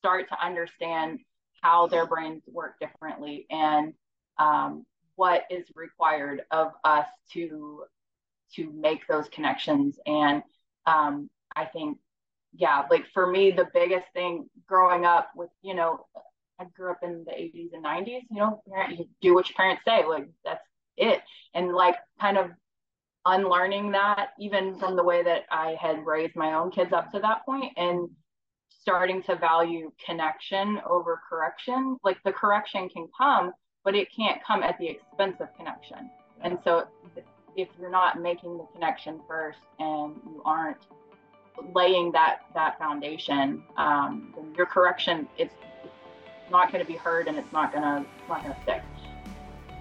start to understand how their brains work differently and um, what is required of us to to make those connections. And um, i think yeah like for me the biggest thing growing up with you know i grew up in the 80s and 90s you know you do what your parents say like that's it. And like kind of unlearning that even from the way that i had raised my own kids up to that point and starting to value connection over correction like the correction can come but it can't come at the expense of connection and so if you're not making the connection first and you aren't laying that that foundation um, then your correction it's, it's not going to be heard and it's not going to not going to stick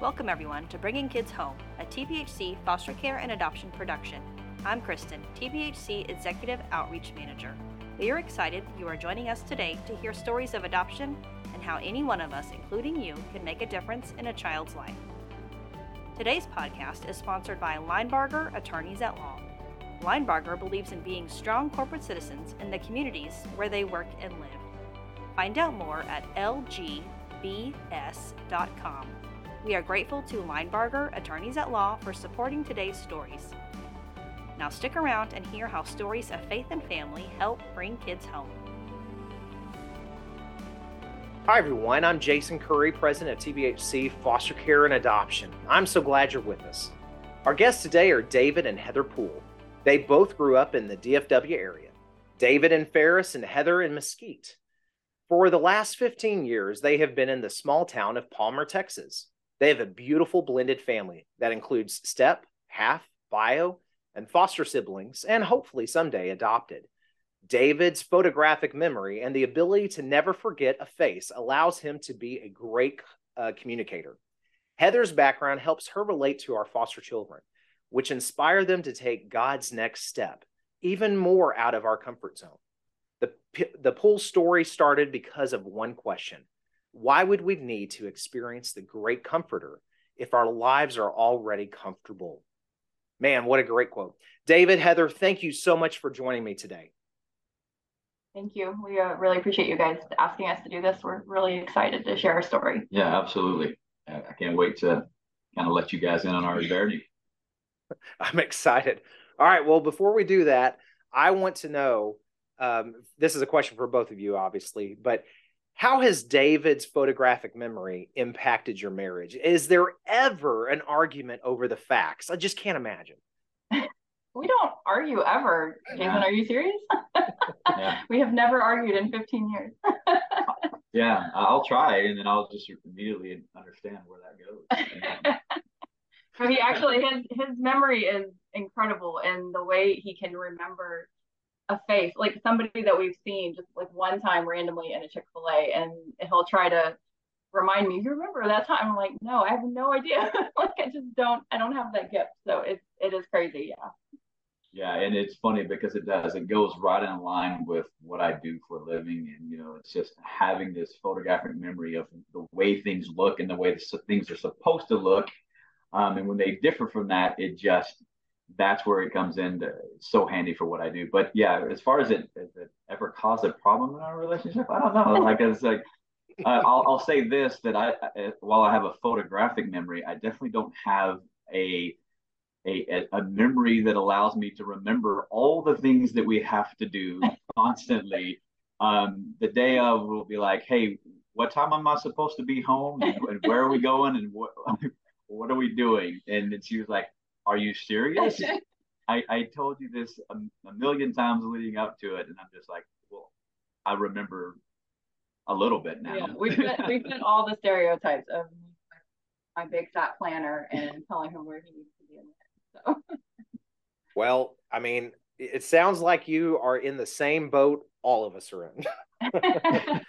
Welcome, everyone, to Bringing Kids Home, a TBHC foster care and adoption production. I'm Kristen, TBHC Executive Outreach Manager. We are excited you are joining us today to hear stories of adoption and how any one of us, including you, can make a difference in a child's life. Today's podcast is sponsored by Linebarger Attorneys at Law. Linebarger believes in being strong corporate citizens in the communities where they work and live. Find out more at lgbs.com. We are grateful to Linebarger Attorneys at Law for supporting today's stories. Now stick around and hear how stories of faith and family help bring kids home. Hi, everyone. I'm Jason Curry, president of TBHC Foster Care and Adoption. I'm so glad you're with us. Our guests today are David and Heather Poole. They both grew up in the DFW area. David in Ferris and Heather in Mesquite. For the last 15 years, they have been in the small town of Palmer, Texas. They have a beautiful blended family that includes step, half, bio, and foster siblings, and hopefully someday adopted. David's photographic memory and the ability to never forget a face allows him to be a great uh, communicator. Heather's background helps her relate to our foster children, which inspire them to take God's next step, even more out of our comfort zone. The, the Poole story started because of one question why would we need to experience the great comforter if our lives are already comfortable? Man, what a great quote. David, Heather, thank you so much for joining me today. Thank you. We uh, really appreciate you guys asking us to do this. We're really excited to share our story. Yeah, absolutely. I can't wait to kind of let you guys in on our journey. I'm excited. All right. Well, before we do that, I want to know um, this is a question for both of you, obviously, but how has David's photographic memory impacted your marriage? Is there ever an argument over the facts? I just can't imagine. we don't argue ever. Jason, yeah. are you serious? yeah. We have never argued in 15 years. yeah, I'll try and then I'll just immediately understand where that goes. but he actually his his memory is incredible and the way he can remember a face, like somebody that we've seen just like one time randomly in a Chick fil A, and he'll try to remind me, you remember that time? I'm like, no, I have no idea. like I just don't, I don't have that gift. So it's it is crazy, yeah. Yeah, and it's funny because it does. It goes right in line with what I do for a living, and you know, it's just having this photographic memory of the way things look and the way things are supposed to look. Um, and when they differ from that, it just that's where it comes in to, so handy for what I do. But yeah, as far as it, as it ever caused a problem in our relationship, I don't know. Like it's like uh, I'll, I'll say this that I, while I have a photographic memory, I definitely don't have a a, a memory that allows me to remember all the things that we have to do constantly. Um, the day of will be like, hey, what time am I supposed to be home, and, and where are we going, and what what are we doing? And she was like, are you serious? I, I told you this a, a, million times leading up to it, and I'm just like, well, I remember a little bit now. Yeah, we fit, we fit all the stereotypes of my big fat planner and telling him where he needs to be in it. So. Well, I mean, it sounds like you are in the same boat all of us are in.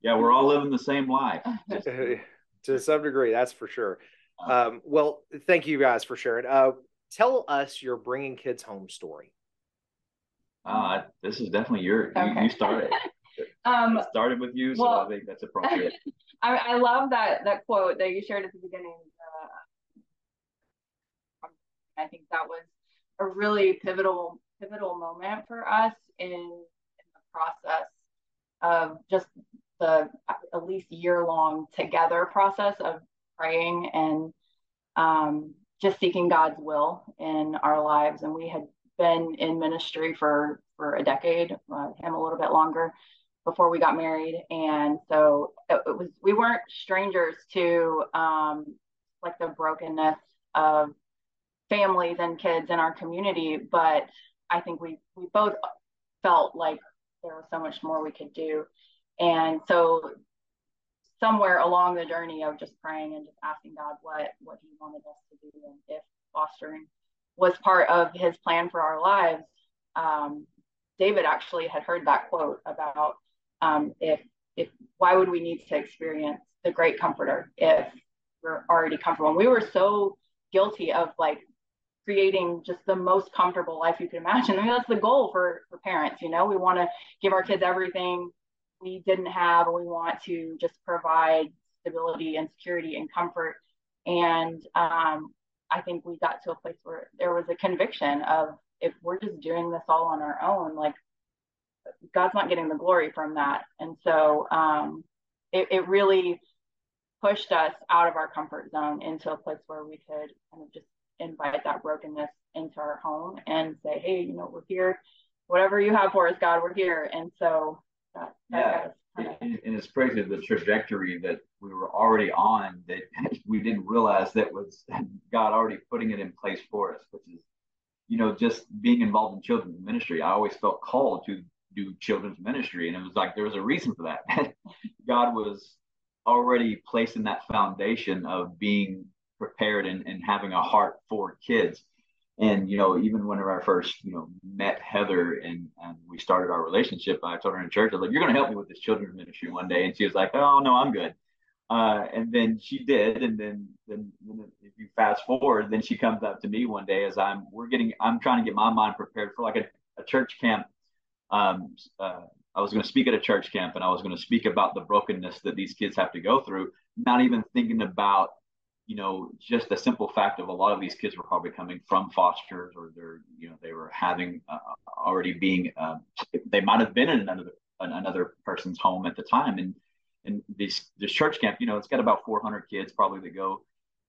yeah, we're all living the same life. to some degree, that's for sure. Um, well, thank you guys for sharing. Uh, tell us your bringing kids home story. Uh, this is definitely your. Okay. You, you started. um, started with you, so well, I think that's appropriate. I, I love that that quote that you shared at the beginning. Uh, I think that was a really pivotal pivotal moment for us in, in the process of just the at least year long together process of praying and um, just seeking God's will in our lives. And we had been in ministry for for a decade, uh, him a little bit longer before we got married, and so it, it was we weren't strangers to um, like the brokenness of families and kids in our community, but I think we we both felt like there was so much more we could do. And so somewhere along the journey of just praying and just asking God what what he wanted us to do and if fostering was part of his plan for our lives, um, David actually had heard that quote about um, if if why would we need to experience the great comforter if we're already comfortable? And we were so guilty of like creating just the most comfortable life you can imagine. I mean, that's the goal for for parents. You know, we want to give our kids everything we didn't have, we want to just provide stability and security and comfort. And um, I think we got to a place where there was a conviction of if we're just doing this all on our own, like God's not getting the glory from that. And so um, it, it really pushed us out of our comfort zone into a place where we could kind of just invite that brokenness into our home and say, hey, you know, we're here. Whatever you have for us, God, we're here. And so yeah. And, and it's crazy the trajectory that we were already on that we didn't realize that was God already putting it in place for us, which is, you know, just being involved in children's ministry. I always felt called to do children's ministry. And it was like there was a reason for that. God was already placing that foundation of being prepared and, and having a heart for kids. And you know, even whenever I first you know met Heather and and we started our relationship, I told her in church, I was like, "You're going to help me with this children's ministry one day," and she was like, "Oh no, I'm good." Uh, and then she did, and then, then then if you fast forward, then she comes up to me one day as I'm we're getting I'm trying to get my mind prepared for like a, a church camp. Um, uh, I was going to speak at a church camp, and I was going to speak about the brokenness that these kids have to go through, not even thinking about you know, just the simple fact of a lot of these kids were probably coming from fosters or they're, you know, they were having uh, already being, uh, they might have been in another, another person's home at the time. And, and this, this church camp, you know, it's got about 400 kids probably that go.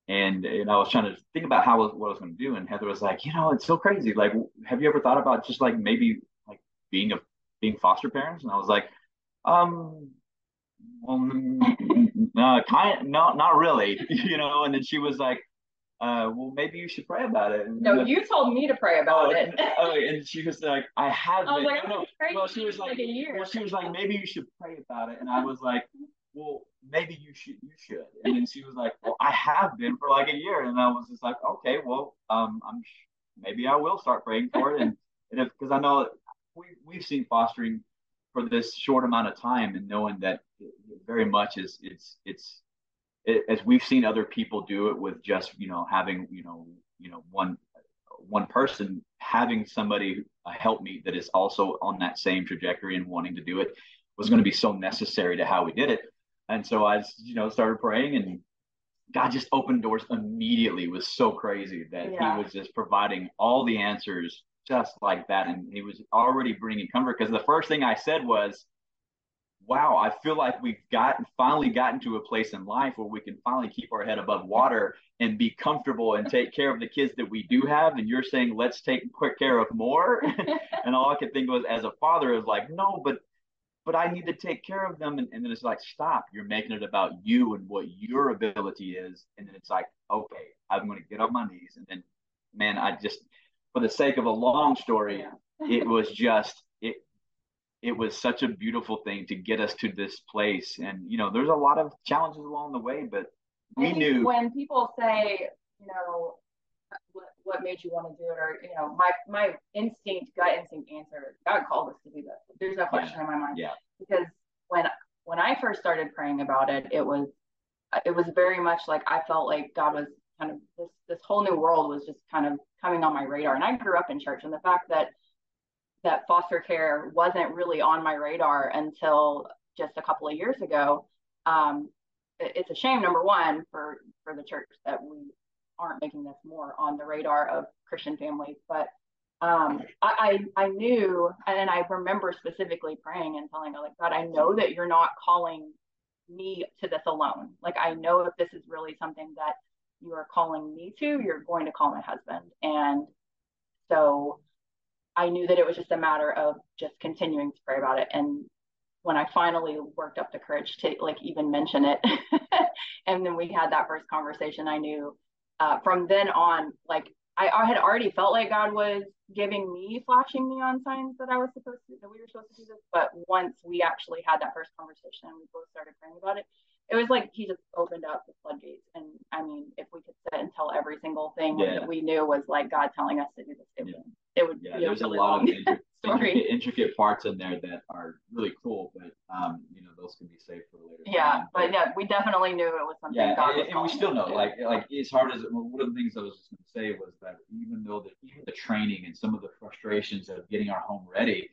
And, and I was trying to think about how, what I was going to do. And Heather was like, you know, it's so crazy. Like, have you ever thought about just like maybe like being a, being foster parents? And I was like, um, well, no, kind, no, not really, you know. And then she was like, uh, well, maybe you should pray about it. And no, like, you told me to pray about oh, it. oh, and she was like, I have. I was like, no, well, she was like, like, a year. Well, she was like, maybe you should pray about it. And I was like, well, maybe you should, you should. And then she was like, well, I have been for like a year. And I was just like, okay, well, um, I'm maybe I will start praying for it. And and if because I know we we've seen fostering for this short amount of time and knowing that very much is it's it's it, as we've seen other people do it with just you know having you know you know one one person having somebody a help me that is also on that same trajectory and wanting to do it was going to be so necessary to how we did it and so i you know started praying and god just opened doors immediately it was so crazy that yeah. he was just providing all the answers just like that. And he was already bringing comfort because the first thing I said was, wow, I feel like we've gotten finally gotten to a place in life where we can finally keep our head above water and be comfortable and take care of the kids that we do have. And you're saying, let's take quick care of more. and all I could think was as a father is like, no, but but I need to take care of them. And, and then it's like, stop, you're making it about you and what your ability is. And then it's like, okay, I'm going to get on my knees. And then, man, I just, for the sake of a long story, it was just it was such a beautiful thing to get us to this place. And you know, there's a lot of challenges along the way, but we knew when people say, you know, what, what made you want to do it, or you know, my my instinct, gut instinct answer, God called us to do this. There's no question yeah. in my mind. Yeah. Because when when I first started praying about it, it was it was very much like I felt like God was kind of this this whole new world was just kind of coming on my radar. And I grew up in church, and the fact that that foster care wasn't really on my radar until just a couple of years ago. Um, it, it's a shame, number one, for for the church that we aren't making this more on the radar of Christian families. But um, I, I, I knew, and I remember specifically praying and telling God, like, God, I know that you're not calling me to this alone. Like, I know if this is really something that you are calling me to, you're going to call my husband. And so I knew that it was just a matter of just continuing to pray about it. And when I finally worked up the courage to like even mention it, and then we had that first conversation, I knew uh, from then on, like I, I, had already felt like God was giving me, flashing neon signs that I was supposed to, that we were supposed to do this. But once we actually had that first conversation and we both started praying about it, it was like he just opened up the floodgates. And I mean, if we could sit and tell every single thing yeah. that we knew was like God telling us to do this, it, yeah. would, it would yeah, there's a, lot of intricate, intricate, intricate, parts in there that are really cool, but um, you know, those can be saved for later. Yeah, time. but yeah, we definitely knew it was something yeah, God and, and we still know, like, like as hard as one of the things I was just going to say was that even though the even the training and some of the frustrations of getting our home ready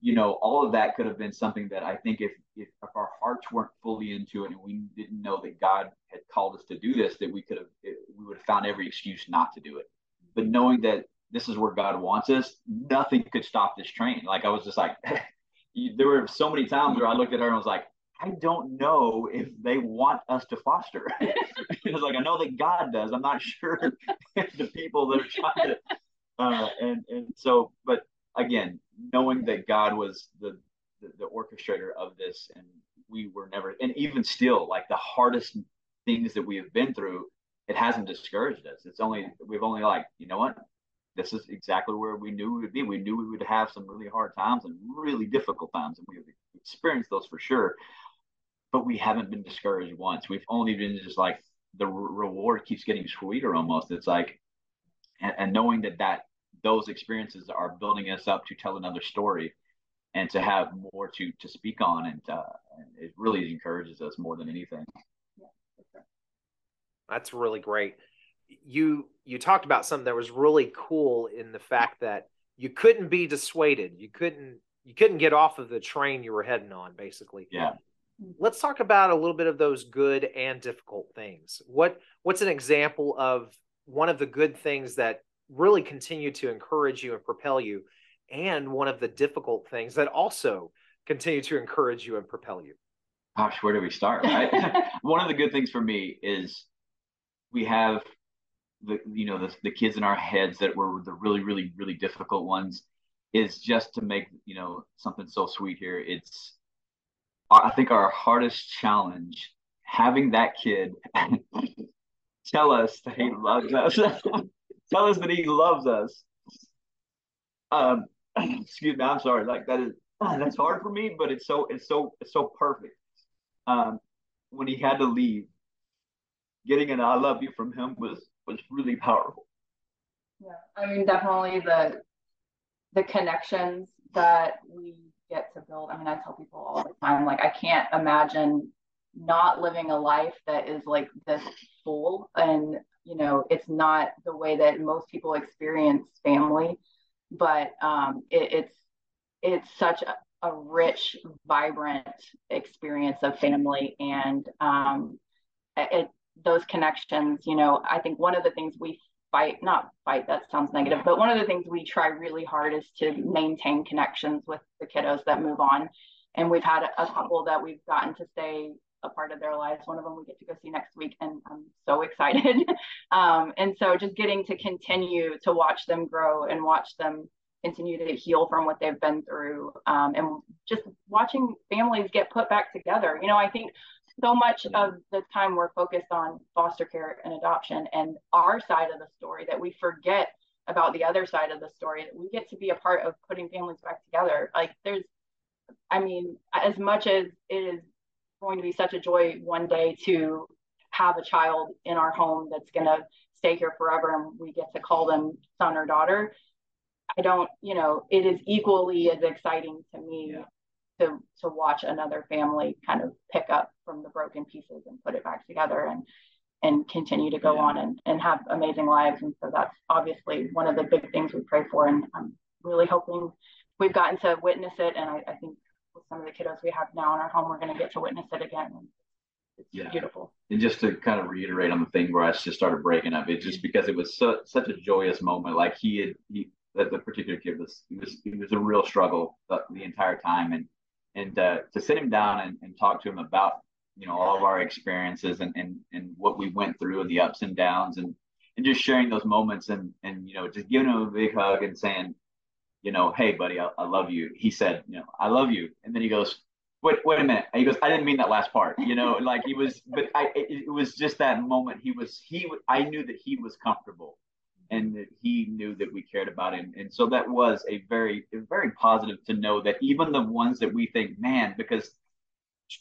you know, all of that could have been something that I think if, if, if our hearts weren't fully into it and we didn't know that God had called us to do this, that we could have we would have found every excuse not to do it. But knowing that this is where God wants us, nothing could stop this train. Like I was just like, there were so many times where I looked at her and was like, I don't know if they want us to foster. it was like I know that God does. I'm not sure if the people that are trying to. Uh, and and so, but again, knowing that God was the, the, the orchestrator of this, and we were never, and even still, like the hardest things that we have been through, it hasn't discouraged us. It's only we've only like, you know what, this is exactly where we knew we would be. We knew we would have some really hard times and really difficult times, and we've experienced those for sure. But we haven't been discouraged once. We've only been just like the reward keeps getting sweeter almost. It's like, and, and knowing that that those experiences are building us up to tell another story and to have more to to speak on. And, uh, and it really encourages us more than anything. That's really great. You you talked about something that was really cool in the fact that you couldn't be dissuaded. You couldn't you couldn't get off of the train you were heading on basically. Yeah. Let's talk about a little bit of those good and difficult things. What what's an example of one of the good things that really continue to encourage you and propel you. And one of the difficult things that also continue to encourage you and propel you. Gosh where do we start right? One of the good things for me is we have the you know the, the kids in our heads that were the really really really difficult ones is just to make you know something so sweet here. It's i think our hardest challenge having that kid tell us that he loves us tell us that he loves us. Um, excuse me, I'm sorry. Like that is that's hard for me, but it's so it's so it's so perfect. Um, when he had to leave, getting an "I love you" from him was was really powerful. Yeah, I mean, definitely the the connections that we get to build. I mean, I tell people all the time, like I can't imagine not living a life that is like this full and you know it's not the way that most people experience family but um, it, it's it's such a, a, rich vibrant experience of family and um, it, those connections you know i think one of the things we fight not fight that sounds negative but one of the things we try really hard is to maintain connections with the kiddos that move on. And we've had a couple that we've gotten to stay a part of their lives. One of them we get to go see next week, and I'm so excited. um, and so just getting to continue to watch them grow and watch them continue to heal from what they've been through, um, and just watching families get put back together. You know, I think so much of the time we're focused on foster care and adoption and our side of the story that we forget about the other side of the story that we get to be a part of putting families back together like there's i mean as much as it is going to be such a joy one day to have a child in our home that's going to stay here forever and we get to call them son or daughter i don't you know it is equally as exciting to me yeah. to to watch another family kind of pick up from the broken pieces and put it back together and and continue to go yeah. on and, and have amazing lives and so that's obviously one of the big things we pray for and i'm really hoping we've gotten to witness it and i, I think with some of the kiddos we have now in our home, we're going to get to witness it again. It's yeah. beautiful. And just to kind of reiterate on the thing where I just started breaking up, it just because it was so, such a joyous moment. Like he had, he, that the particular kid was he was he was a real struggle the, the entire time, and and uh, to sit him down and, and talk to him about you know all of our experiences and and and what we went through and the ups and downs and and just sharing those moments and and you know just giving him a big hug and saying you know hey buddy I, I love you. He said you know I love you. And then he goes wait wait a minute. He goes I didn't mean that last part you know like he was but I it, it was just that moment he was he I knew that he was comfortable and that he knew that we cared about him. And so that was a very very positive to know that even the ones that we think man because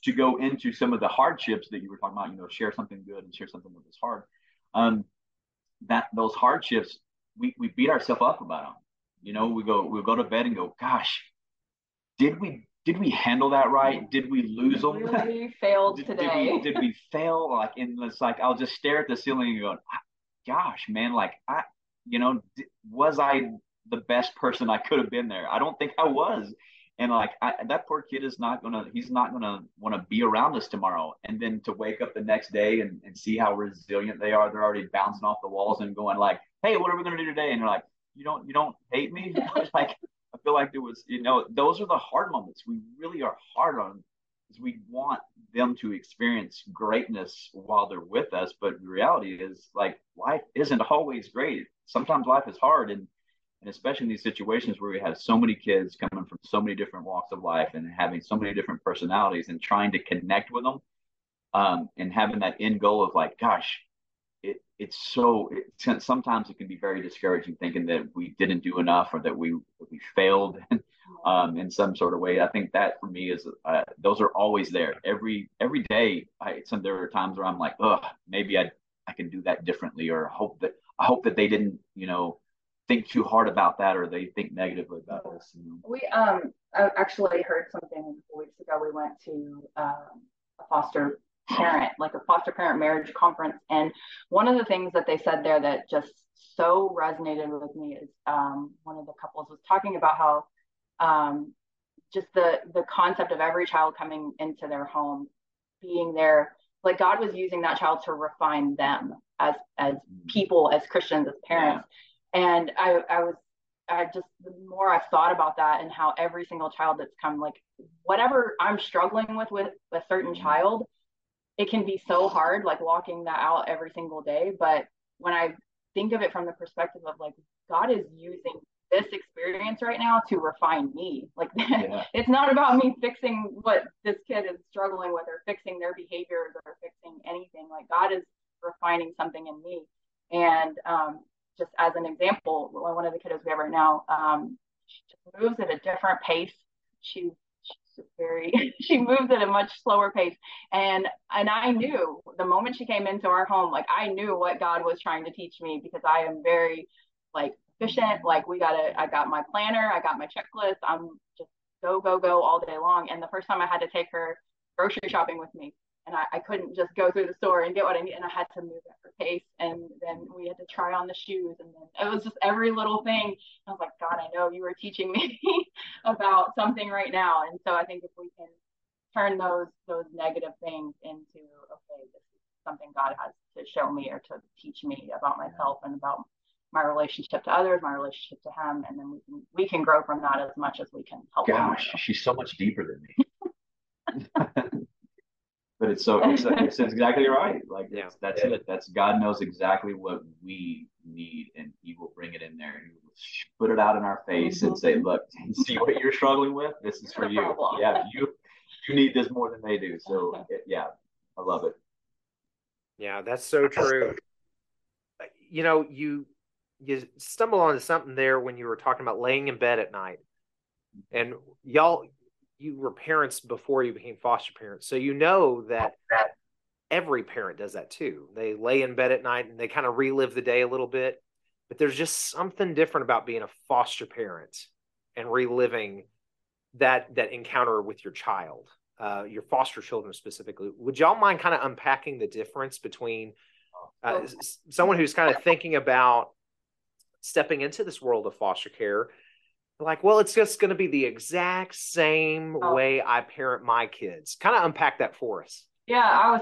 to go into some of the hardships that you were talking about you know share something good and share something that was hard um that those hardships we, we beat ourselves up about them you know we go we go to bed and go gosh did we did we handle that right? Did we lose them? Really failed did, today did we, did we fail? Like and it's like i'll just stare at the ceiling and go gosh man like i you know was i the best person i could have been there? I don't think i was. And like I, that poor kid is not gonna he's not gonna want to be around us tomorrow. And then to wake up the next day and, and see how resilient they are they're already bouncing off the walls and going like hey what are we gonna do today? And they're like you don't you don't hate me? Like i feel like it was you know those are the hard moments. We really are hard on is we want them to experience greatness while they're with us but the reality is like life isn't always great. Sometimes life is hard and and especially in these situations where we have so many kids coming from so many different walks of life and having so many different personalities and trying to connect with them um, and having that end goal of like gosh it's so it, sometimes it can be very discouraging thinking that we didn't do enough or that we we failed um, in some sort of way i think that for me is uh, those are always there every every day I, some there are times where i'm like oh maybe i i can do that differently or hope that i hope that they didn't you know think too hard about that or they think negatively about us. You know? We um I actually heard something a couple weeks ago. We went to um, a foster parent, like a foster parent marriage conference, and one of the things that they said there that just so resonated with me is um, one of the couples was talking about how um, just the the concept of every child coming into their home being there like god was using that child to refine them as as mm. people as christians as parents yeah and I, I was I just the more I've thought about that and how every single child that's come like whatever I'm struggling with with a certain mm-hmm. child, it can be so hard like walking that out every single day. But when I think of it from the perspective of like God is using this experience right now to refine me. Like yeah. it's not about me fixing what this kid is struggling with or fixing their behaviors or fixing anything. Like God is refining something in me. And um, just as an example, one of the kiddos we have right now, um, she moves at a different pace. She's very, she moves at a much slower pace. And, and I knew the moment she came into our home, like I knew what God was trying to teach me because I am very like efficient. Like we got to, I got my planner, I got my checklist. I'm just go, go, go all day long. And the first time I had to take her grocery shopping with me, and I, I couldn't just go through the store and get what I need, and I had to move at her pace. And then we had to try on the shoes, and then it was just every little thing. I was like, God, I know you were teaching me about something right now. And so I think if we can turn those those negative things into okay, this is something God has to show me or to teach me about myself and about my relationship to others, my relationship to Him, and then we can we can grow from that as much as we can help. Gosh, she's so much deeper than me. but it's so it's, it's exactly right. Like yeah. that's yeah. it. That's God knows exactly what we need, and He will bring it in there. He will put it out in our face mm-hmm. and say, "Look, see what you're struggling with. This is for you. Yeah, you you need this more than they do." So it, yeah, I love it. Yeah, that's so true. You know, you you stumble onto something there when you were talking about laying in bed at night, and y'all you were parents before you became foster parents, so you know that every parent does that too. They lay in bed at night and they kind of relive the day a little bit, but there's just something different about being a foster parent and reliving that that encounter with your child, uh, your foster children specifically. Would y'all mind kind of unpacking the difference between uh, someone who's kind of thinking about stepping into this world of foster care like, well, it's just going to be the exact same oh. way I parent my kids. Kind of unpack that for us. Yeah, I was,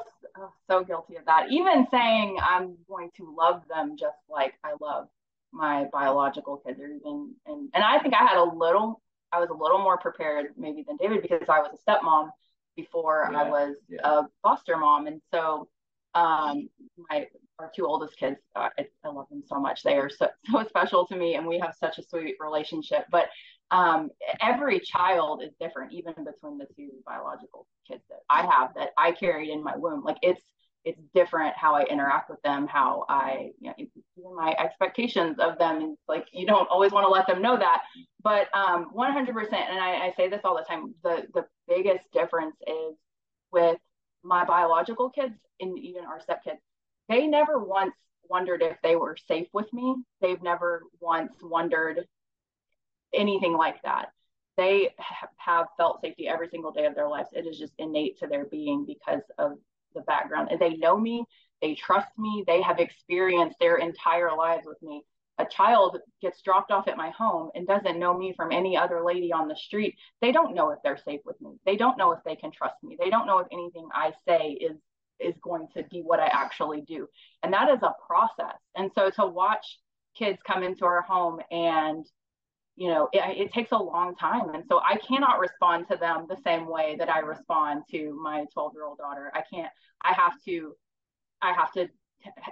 so guilty of that. Even saying I'm going to love them just like I love my biological kids or even and and I think I had a little I was a little more prepared maybe than David because I was a stepmom before yeah, I was yeah. a foster mom and so um my our two oldest kids uh, I, I, love them so much they are so, so special to me and we have such a sweet relationship but um every child is different even between the two biological kids that I have that I carried in my womb like it's it's different how I interact with them, how I, you know, my expectations of them. And like, you don't always want to let them know that, but um, 100%. And I, I say this all the time. The the biggest difference is with my biological kids and even our step kids. They never once wondered if they were safe with me. They've never once wondered anything like that. They have felt safety every single day of their lives. It is just innate to their being because of the background. And they know me. They trust me. They have experienced their entire lives with me. A child gets dropped off at my home and doesn't know me from any other lady on the street. They don't know if they're safe with me. They don't know if they can trust me. They don't know if anything i say is is going to be what i actually do. And that is a process. And so to watch kids come into our home and you know it, it, takes a long time. And so i cannot respond to them the same way that i respond to my 12 year old daughter. I can't i have to i have to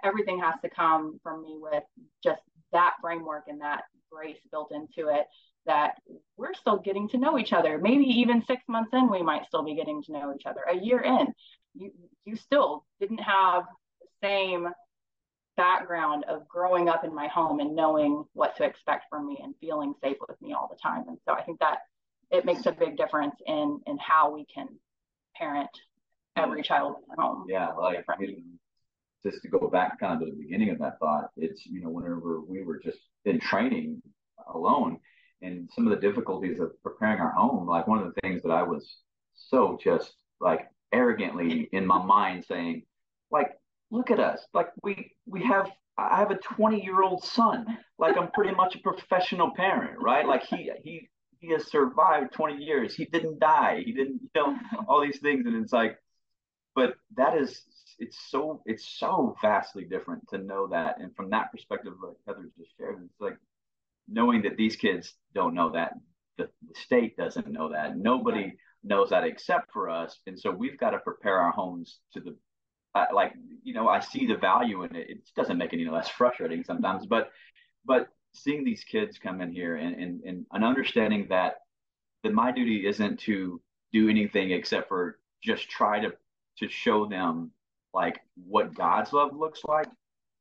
everything has to come from me with just that framework and that grace built into it that we're still getting to know each other maybe even six months in we might still be getting to know each other a year in you you still didn't have the same background of growing up in my home and knowing what to expect from me and feeling safe with me all the time. And so I think that it makes a big difference in in how we can parent every child in our home. Yeah, like just to go back kind of to the beginning of that thought, it's you know whenever we were just in training alone and some of the difficulties of preparing our home, like one of the things that I was so just like arrogantly in my mind saying, like look at us. Like we we have i have a 20 year old son. Like i'm pretty much a professional parent right? Like he he he has survived 20 years. He didn't die. He didn't you know all these things. And it's like but that is it's so it's so vastly different to know that. And from that perspective like heather just shared it's like knowing that these kids don't know that the, the state doesn't know that. Nobody knows that except for us. And so we've got to prepare our homes to the I, like you know I see the value in it. It doesn't make it any less frustrating sometimes, but but seeing these kids come in here and and and, and understanding that that my duty isn't to do anything except for just try to to show them like what God's love looks like,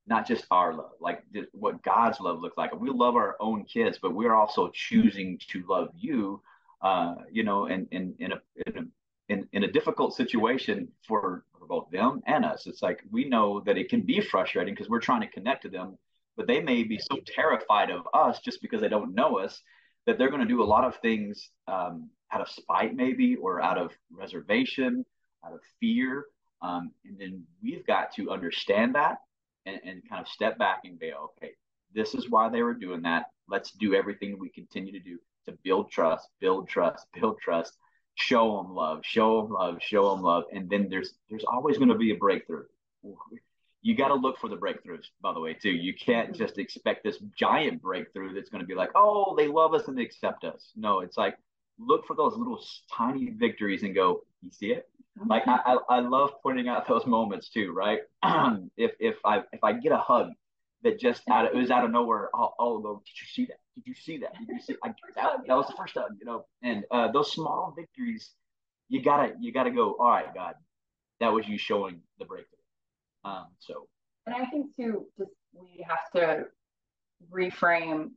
not just our love, like what God's love looks like. We love our own kids, but we're also choosing to love you, uh, you know, and in in a, in a in, in a difficult situation for for both them and us. It's like we know that it can be frustrating because we're trying to connect to them, but they may be so terrified of us just because they don't know us that they're going to do a lot of things um, out of spite, maybe, or out of reservation, out of fear. Um, and then we've got to understand that and, and kind of step back and go, okay, this is why they were doing that. Let's do everything we continue to do to build trust, build trust, build trust, show them love, show them love, show them love, and then there's there's always going to be a breakthrough. You got to look for the breakthroughs, by the way, too. You can't mm-hmm. just expect this giant breakthrough that's going to be like, oh, they love us and they accept us. No, it's like look for those little tiny victories and go, you see it? Like I, I, love pointing out those moments too, right? if if I if I get a hug that just out of, it was out of nowhere. I'll, I'll go, did you see that? Did you see that? Did you see? I, that, that was the first time, you know. And uh, those small victories, you gotta you gotta go. All right, God, that was you showing the breakthrough. Um, so. And I think too, just we have to reframe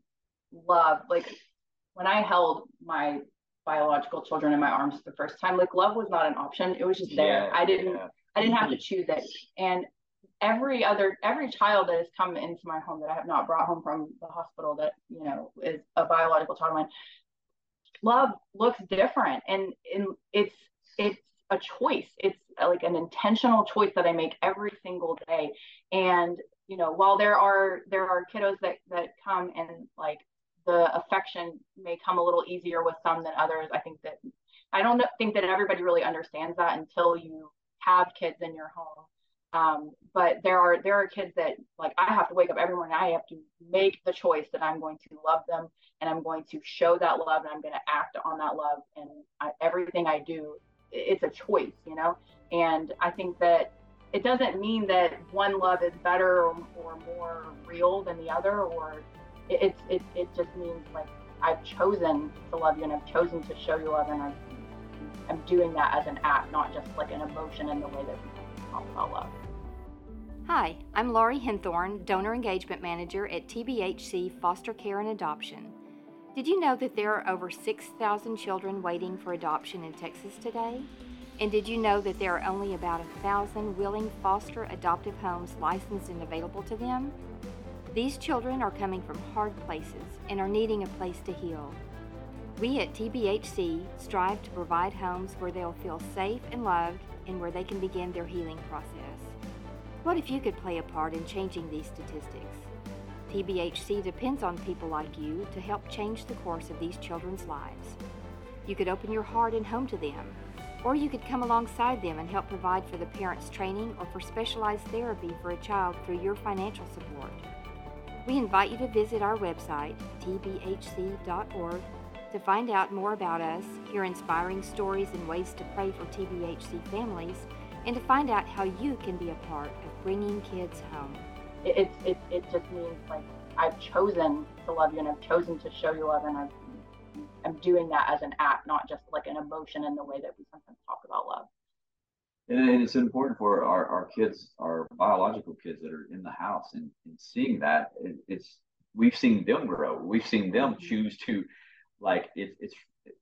love. Like when I held my biological children in my arms the first time, like love was not an option. It was just there. Yeah, I didn't. Yeah. I didn't have to choose it. And every other every child that has come into my home that I have not brought home from the hospital that you know is a biological child of mine, love looks different, and and it's it's a choice. It's uh, like an intentional choice that I make every single day. And you know, while there are there are kiddos that that come and like the affection may come a little easier with some than others. I think that I don't think that everybody really understands that until you have kids in your home Um, but there are there are kids that like I have to wake up every morning. I have to make the choice that I'm going to love them and I'm going to show that love and I'm going to act on that love and I, everything I do, it's a choice, you know. And I think that it doesn't mean that one love is better or, or more real than the other, or it, it, it just means like I've chosen to love you and I've chosen to show you love and I'm, I'm doing that as an act, not just like an emotion in the way that we talk about love. Hi, I'm Laurie Hinthorn, Donor Engagement Manager at TBHC Foster Care and Adoption. Did you know that there are over 6,000 children waiting for adoption in Texas today? And did you know that there are only about a thousand willing foster adoptive homes licensed and available to them? These children are coming from hard places and are needing a place to heal. We at TBHC strive to provide homes where they'll feel safe and loved and where they can begin their healing process. What if you could play a part in changing these statistics? TBHC depends on people like you to help change the course of these children's lives. You could open your heart and home to them, or you could come alongside them and help provide for the parents' training or for specialized therapy for a child through your financial support. We invite you to visit our website, tbhc.org, to find out more about us, hear inspiring stories and ways to pray for TBHC families, and to find out how you can be a part of bringing kids home. It, it, it just means like I've chosen to love you and I've chosen to show you love and I've, I'm doing that as an act, not just like an emotion in the way that we sometimes talk about love. And it's important for our, our kids, our biological kids that are in the house and, and seeing that it, it's, we've seen them grow. We've seen them mm-hmm. choose to like, it, it's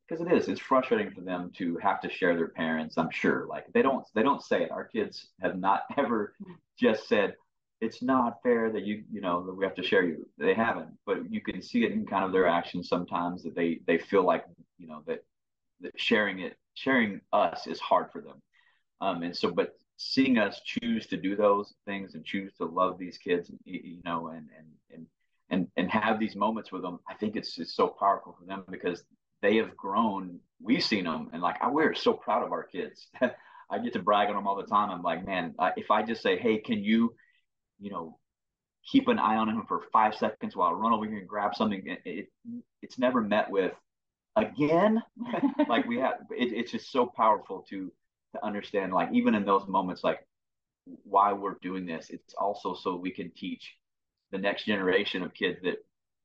because it is it's frustrating for them to have to share their parents i'm sure. Like they don't they don't say it. Our kids have not ever just said it's not fair that you you know that we have to share you. They haven't. But you can see it in kind of their actions sometimes that they they feel like you know that that sharing it sharing us is hard for them um and so but seeing us choose to do those things and choose to love these kids you know and and and and, and have these moments with them i think it's, it's so powerful for them because they have grown. We've seen them, and like I, we're so proud of our kids. I get to brag on them all the time. I'm like, man, if I just say, hey, can you, you know, keep an eye on him for five seconds while I run over here and grab something, it, it it's never met with again. like we have, it, it's just so powerful to to understand. Like even in those moments, like why we're doing this. It's also so we can teach the next generation of kids that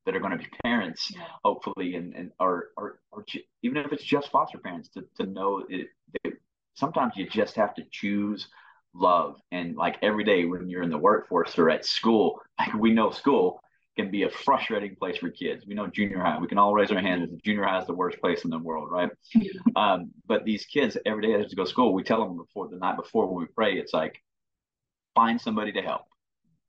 that are going to be parents, hopefully, and and or or, or even if it's just foster parents to to know it, it. Sometimes you just have to choose love, and like every day when you're in the workforce or at school, like we know school can be a frustrating place for kids. We know junior high. We can all raise our hands. Junior high is the worst place in the world, right? Um, but these kids every day they have to go to school. We tell them before the night before when we pray, it's like find somebody to help.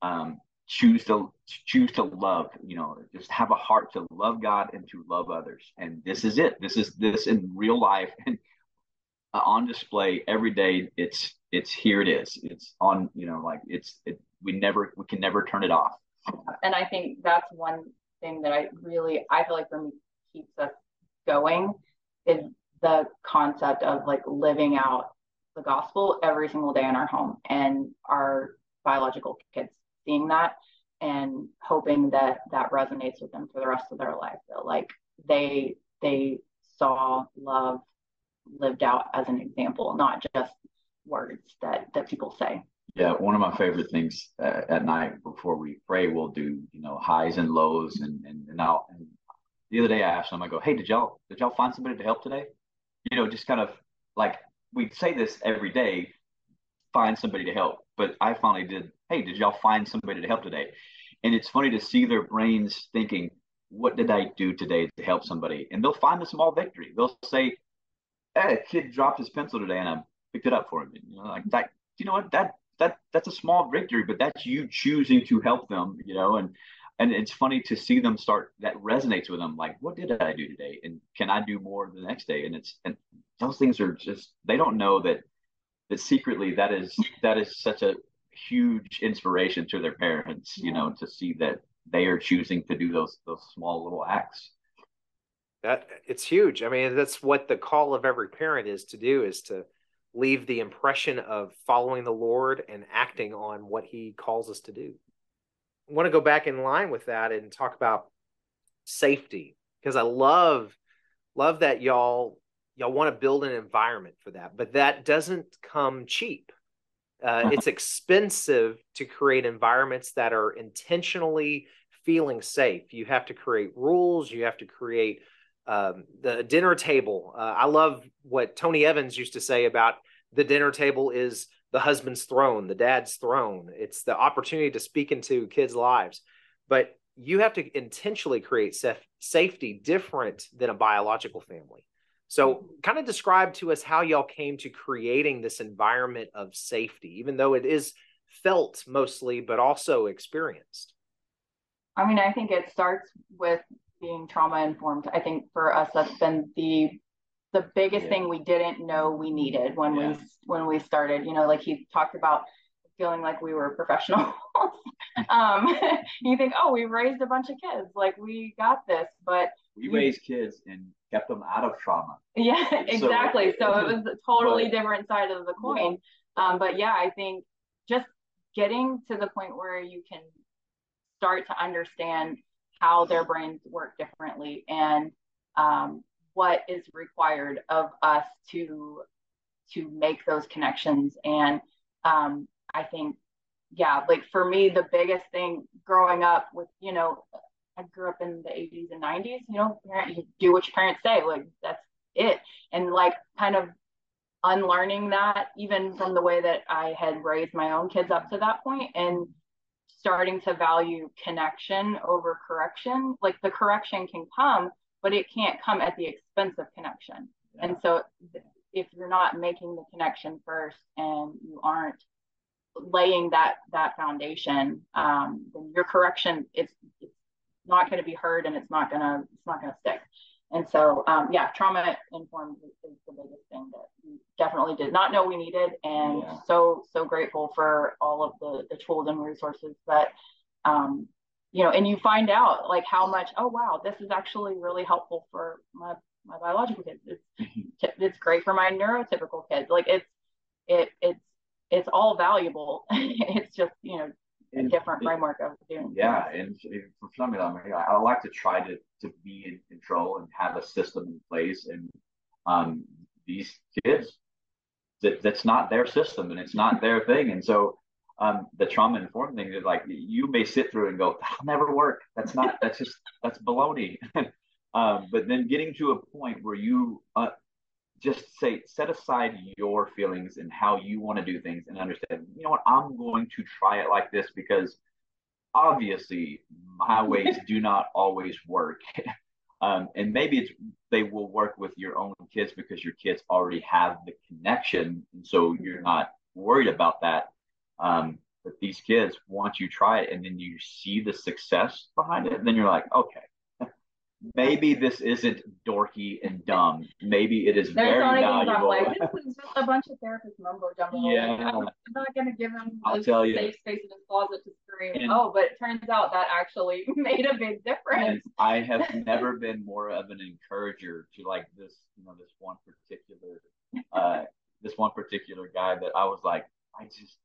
Um, choose to choose to love you know just have a heart to love god and to love others and this is it this is this in real life and on display every day it's it's here it is it's on you know like it's it we never we can never turn it off and i think that's one thing that i really i feel like for me keeps us going is the concept of like living out the gospel every single day in our home and our biological kids seeing that and hoping that that resonates with them for the rest of their life. That like they they saw love lived out as an example not just words that that people say yeah one of my favorite things uh, at night before we pray we'll do you know highs and lows and and, and now and the other day i asked them i go hey did y'all did y'all find somebody to help today you know just kind of like we say this every day find somebody to help but i finally did hey, did y'all find somebody to help today? And it's funny to see their brains thinking, what did I do today to help somebody? And they'll find a small victory. They'll say, hey, a kid dropped his pencil today and I picked it up for him. You know, like that, you know what, that, that, that's a small victory, but that's you choosing to help them, you know, and, and it's funny to see them start that resonates with them. Like, what did I do today? And can I do more the next day? And it's, and those things are just, they don't know that, that secretly that is, that is such a, huge inspiration to their parents, you know, to see that they are choosing to do those those small little acts. That it's huge. I mean, that's what the call of every parent is to do is to leave the impression of following the Lord and acting on what He calls us to do. I want to go back in line with that and talk about safety because I love love that y'all y'all want to build an environment for that, but that doesn't come cheap. Uh, uh-huh. it's expensive to create environments that are intentionally feeling safe. You have to create rules. You have to create um, the dinner table. Uh, I love what Tony Evans used to say about the dinner table is the husband's throne, the dad's throne. It's the opportunity to speak into kids' lives. But you have to intentionally create saf- safety different than a biological family. So, kind of describe to us how y'all came to creating this environment of safety, even though it is felt mostly, but also experienced. I mean, I think it starts with being trauma informed. I think for us, that's been the the biggest yeah. thing we didn't know we needed when yeah. we when we started. You know, like he talked about feeling like we were professionals. um, you think, oh, we raised a bunch of kids, like we got this, but we raised kids and kept them out of trauma. Yeah, exactly. So, so it was a totally but, different side of the coin. Yeah. Um, but yeah, I think just getting to the point where you can start to understand how their brains work differently and um, what is required of us to to make those connections. And um, i think yeah like for me the biggest thing growing up with you know i grew up in the 80s and 90s you know you do what your parents say like that's it. And like kind of unlearning that even from the way that i had raised my own kids up to that point and starting to value connection over correction. Like the correction can come, but it can't come at the expense of connection. Yeah. And so if you're not making the connection first and you aren't laying that that foundation, um, then your correction it's, it's not going to be heard and it's not gonna it's not gonna stick. And so, um, yeah, trauma informed is, is, the biggest thing that we definitely did not know we needed, and yeah. so so grateful for all of the the tools and resources that, um, you know, and you find out like how much. Oh wow, this is actually really helpful for my my biological kids. It's mm-hmm. it's great for my neurotypical kids. Like it's it it's it's all valuable. it's just you know a different framework of doing. Yeah, and for some of them, I like to try to to be in control and have a system in place. And um, these kids, that that's not their system and it's not their thing. And so um, the trauma informed thing is like you may sit through and go, that'll never work. That's not. That's just that's baloney. um, but then getting to a point where you uh, just say set aside your feelings and how you want to do things and understand you know what i'm going to try it like this because obviously my ways do not always work. Um, and maybe it's they will work with your own kids because your kids already have the connection and so you're not worried about that. Um, but these kids once you try it and then you see the success behind it then you're like okay maybe this isn't dorky and dumb. Maybe it is There's very valuable. Like, this is just a bunch of therapists mumbo jumbo. Yeah. Like, I'm not going to give him I'll tell you. safe space in his closet to scream. And, oh, but it turns out that actually made a big difference. I have never been more of an encourager to like this, you know, this one particular, uh, this one particular guy that I was like, I just,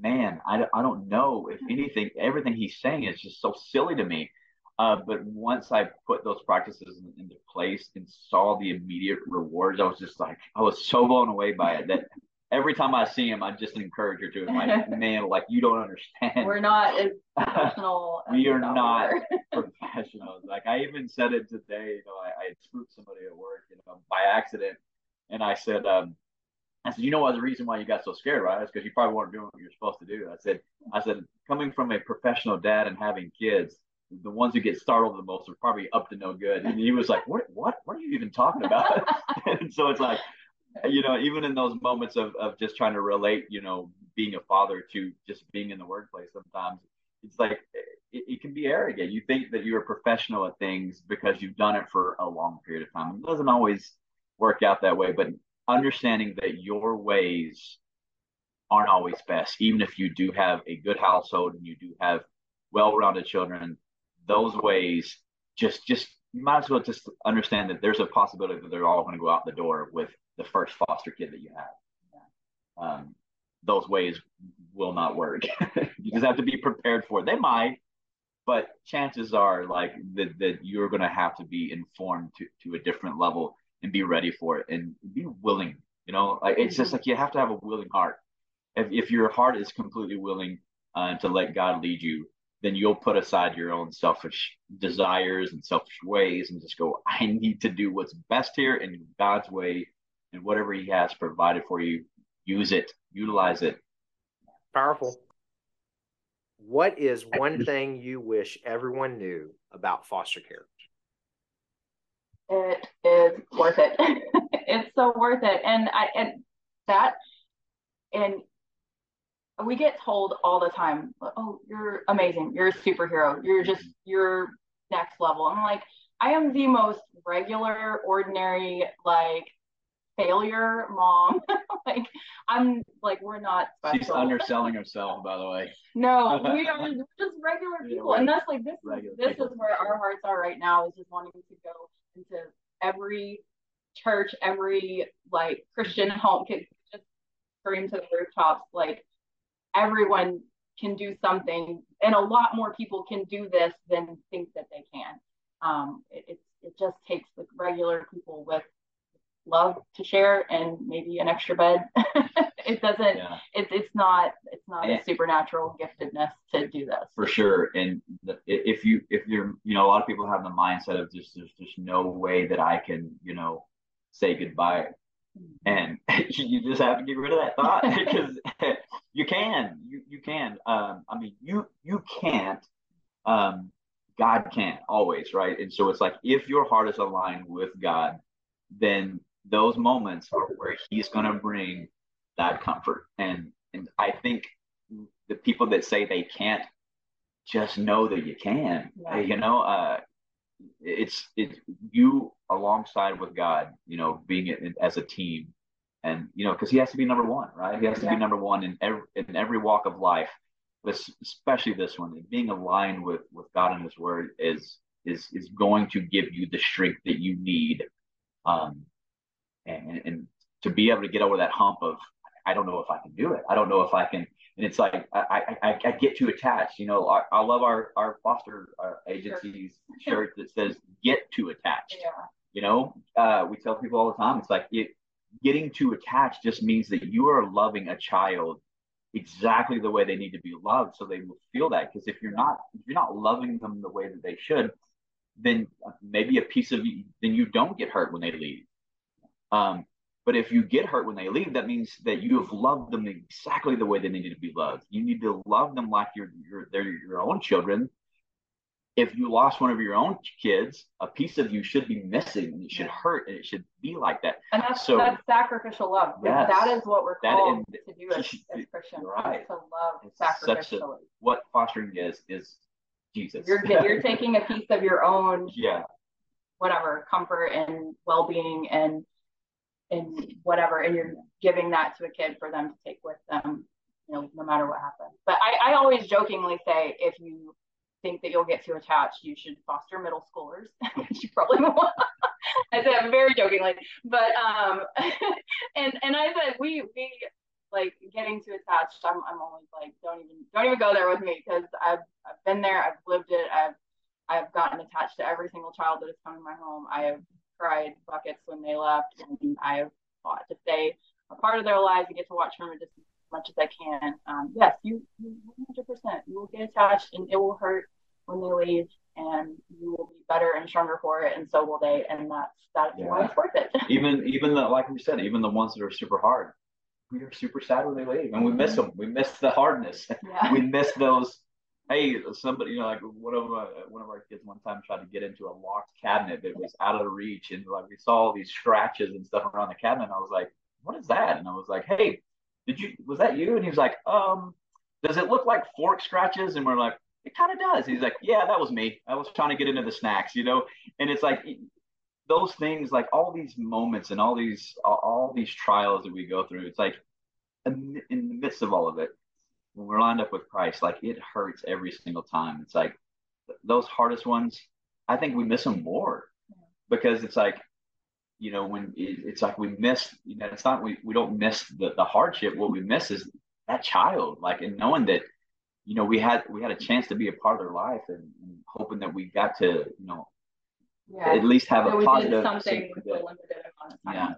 man, I, I don't know if anything, everything he's saying is just so silly to me uh, but once I put those practices in, into place and saw the immediate rewards, I was just like, I was so blown away by it that every time I see him, I'm just encourage her to him. Like, man, like you don't understand. We're not as professional. we are not professionals. Like I even said it today. You know, I, I spooked somebody at work, you know, by accident, and I said, um, I said, you know what the reason why you got so scared, right? It's because you probably weren't doing what you're supposed to do. I said, I said, coming from a professional dad and having kids, the ones who get startled the most are probably up to no good. And he was like, "What? What? What are you even talking about?" and so it's like, you know, even in those moments of of just trying to relate, you know, being a father to just being in the workplace, sometimes it's like it, it can be arrogant. You think that you're a professional at things because you've done it for a long period of time. It doesn't always work out that way, but understanding that your ways aren't always best, even if you do have a good household and you do have well-rounded children those ways just just you might as well just understand that there's a possibility that they're all going to go out the door with the first foster kid that you have. um, those ways will not work. you just have to be prepared for it. They might, but chances are like that, that you're going to have to be informed to, to a different level and be ready for it and be willing. You know, like, it's just mm-hmm. like you have to have a willing heart. If, if your heart is completely willing uh, to let God lead you, then you'll put aside your own selfish desires and selfish ways and just go, I need to do what's best here in God's way and whatever He has provided for you, use it, utilize it. Powerful. What is one thing you wish everyone knew about foster care? It is worth it. it's so worth it. And I and that and we get told all the time, oh, you're amazing. You're a superhero. You're just, you're next level. I'm like, I am the most regular, ordinary, like failure mom. like, I'm like, we're not special. She's underselling herself, by the way. No, we are just regular people. Yeah, and that's like, this, is, this is where our hearts are right now is just wanting to go into every church, every like Christian home, just scream to the rooftops, like, everyone can do something and a lot more people can do this than think that they can. Um, it, it, it just takes the regular people with love to share and maybe an extra bed. It doesn't yeah. it, it's not it's not a supernatural giftedness to do this. For sure. And the, if you if you're you know a lot of people have the mindset of just there's just no way that i can you know say goodbye. And you just have to get rid of that thought because you can you, you can um, i mean you you can't um, god can't always right and so it's like if your heart is aligned with god then those moments are where he's going to bring that comfort and and i think the people that say they can't just know that you can yeah. you know uh, it's it's you alongside with God, you know, being it as a team, and you know, because He has to be number one, right? He has to yeah. be number one in every in every walk of life, but especially this one. Being aligned with with God and His Word is is is going to give you the strength that you need, um, and and to be able to get over that hump of I don't know if I can do it. I don't know if I can and it's like I, I, I get too attached. You know, I, I love our our foster our agency's sure. shirt that says "Get too attached." Yeah. You know, uh, we tell people all the time. It's like it, getting too attached just means that you are loving a child exactly the way they need to be loved, so they will feel that. Because if you're not if you're not loving them the way that they should, then maybe a piece of you then you don't get hurt when they leave. Um, but if you get hurt when they leave, that means that you have loved them exactly the way they needed to be loved. You need to love them like you're, you're they're your own children. If you lost one of your own kids, a piece of you should be missing, and it should hurt, and it should be like that. And that's so, that's sacrificial love. Yes, that is what we're called that, to do as, as Christians. Right. To love it's sacrificially. A, what fostering is is Jesus. You're you're taking a piece of your own. Yeah. Whatever comfort and well-being and and whatever, and you're giving that to a kid for them to take with them, you know, no matter what happens. But I, I always jokingly say if you think that you'll get too attached, you should foster middle schoolers. you probably won't. I said very jokingly, but um, and and I said we we like getting too attached. I'm I'm always like don't even don't even go there with me because I've I've been there. I've lived it. I've I've gotten attached to every single child that has come in my home. I have cried buckets when they left, and I have fought to stay a part of their lives and get to watch them just as much as I can. Um, yes, you, you 100%. You will get attached, and it will hurt when they leave, and you will be better and stronger for it, and so will they. And that's that's yeah. why it's worth it. even even the like we said, even the ones that are super hard, we are super sad when they leave, and we miss them. We miss the hardness. Yeah. we miss those hey, somebody, you know, like one of uh, one of our kids one time tried to get into a locked cabinet that was out of reach, and like we saw all these scratches and stuff around the cabinet. And I was like, "What is that?" And I was like, "Hey, did you? Was that you?" And he was like, "Um, does it look like fork scratches?" And we're like, "It kind of does." He's like, "Yeah, that was me. I was trying to get into the snacks, you know." And it's like those things, like all these moments and all these all these trials that we go through. It's like in the midst of all of it, when we're lined up with Christ, like it hurts every single time. It's like those hardest ones, I think we miss them more because it's like you know, when it, it's like we miss, you know, it's not we we don't miss the the hardship. What we miss is that child, like, and knowing that, you know, we had we had a chance to be a part of their life, and, and hoping that we got to, you know, Yeah. at least have So a positive. something with the that- limited amount of time. yeah.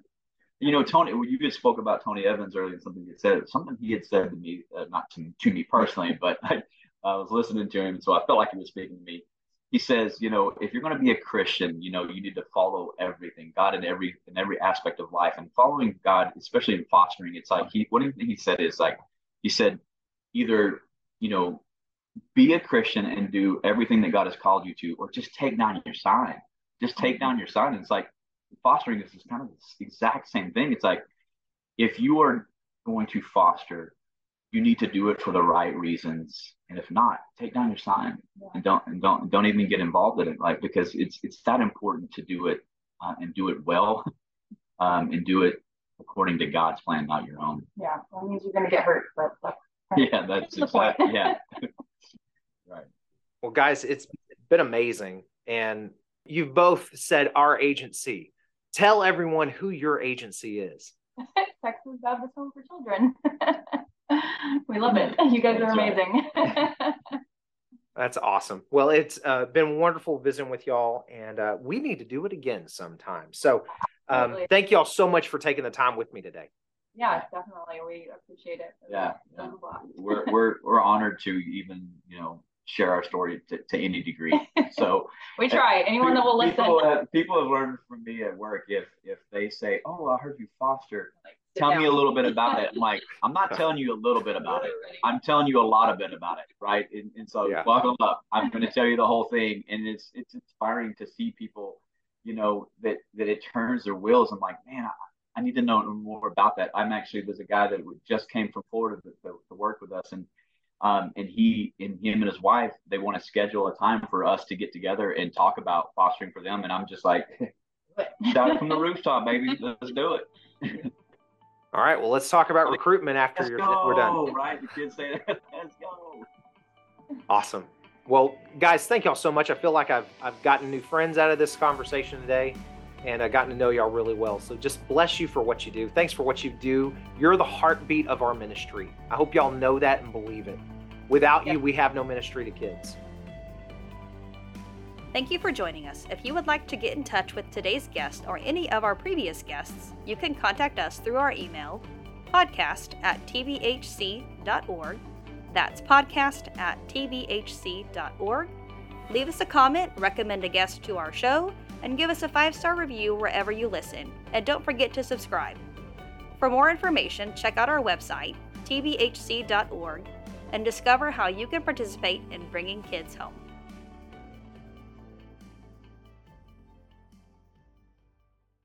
You know, Tony, you just spoke about Tony Evans earlier, something he said, something he had said to me, uh, not to, to me personally, but I, I was listening to him, so I felt like he was speaking to me. He says, you know, if you're going to be a Christian, you know, you need to follow everything, God in every in every aspect of life, and following God, especially in fostering. It's like he, what he said is like, he said, either you know, be a Christian and do everything that God has called you to, or just take down your sign. Just take down your sign. And it's like fostering is is kind of the exact same thing. It's like if you are going to foster, you need to do it for the right reasons. And if not, take down your sign and don't and don't don't even get involved in it. Like because it's it's that important to do it uh, and do it well, um, and do it according to God's plan, not your own. Yeah, that means you're gonna get hurt, but that's Yeah, that's the point. exactly yeah. right. Well, guys, it's been amazing. And you've both said our agency. Tell everyone who your agency is. Texas Baptist Home for Children. we love it. You guys are That's right. amazing. That's awesome. Well, it's uh, been wonderful visiting with y'all, and uh, we need to do it again sometime. So, um, thank y'all so much for taking the time with me today. yeah, definitely. We appreciate it. Yeah, It was a lot. we're we're we're honored to even you know share our story to, to any degree. So We try. Anyone that will listen. People have, people have learned from me at work if if they say, "Oh, I heard you foster," Like, sit tell me a little bit about it. I'm like, I'm not telling you a little bit about it. I'm telling you a lot of it about it, right? And, and so Yeah. buckle up. I'm going to tell you the whole thing, and it's it's inspiring to see people, you know, that that it turns their wheels. I'm like, man, I, I need to know more about that. I'm actually there's a guy that just came from Florida to, to, to work with us, and um, and he and him and his wife they want to schedule a time for us to get together and talk about fostering for them. And I'm just like, shout from the rooftop, baby, let's do it. All right. Well, let's talk about recruitment after Let's you're, go, we're done. right? The kids say, let's go. Awesome. Well, guys, thank y'all so much. I feel like I've I've gotten new friends out of this conversation today, and I've gotten to know y'all really well. So just bless you for what you do. Thanks for what you do. You're the heartbeat of our ministry. I hope y'all know that and believe it. Without you, we have no ministry to kids. Thank you for joining us. If you would like to get in touch with today's guest or any of our previous guests, you can contact us through our email, podcast at tbhc.org. That's podcast at tbhc.org. Leave us a comment, recommend a guest to our show, and give us a five star review wherever you listen. And don't forget to subscribe. For more information, check out our website, tbhc.org, and discover how you can participate in bringing kids home.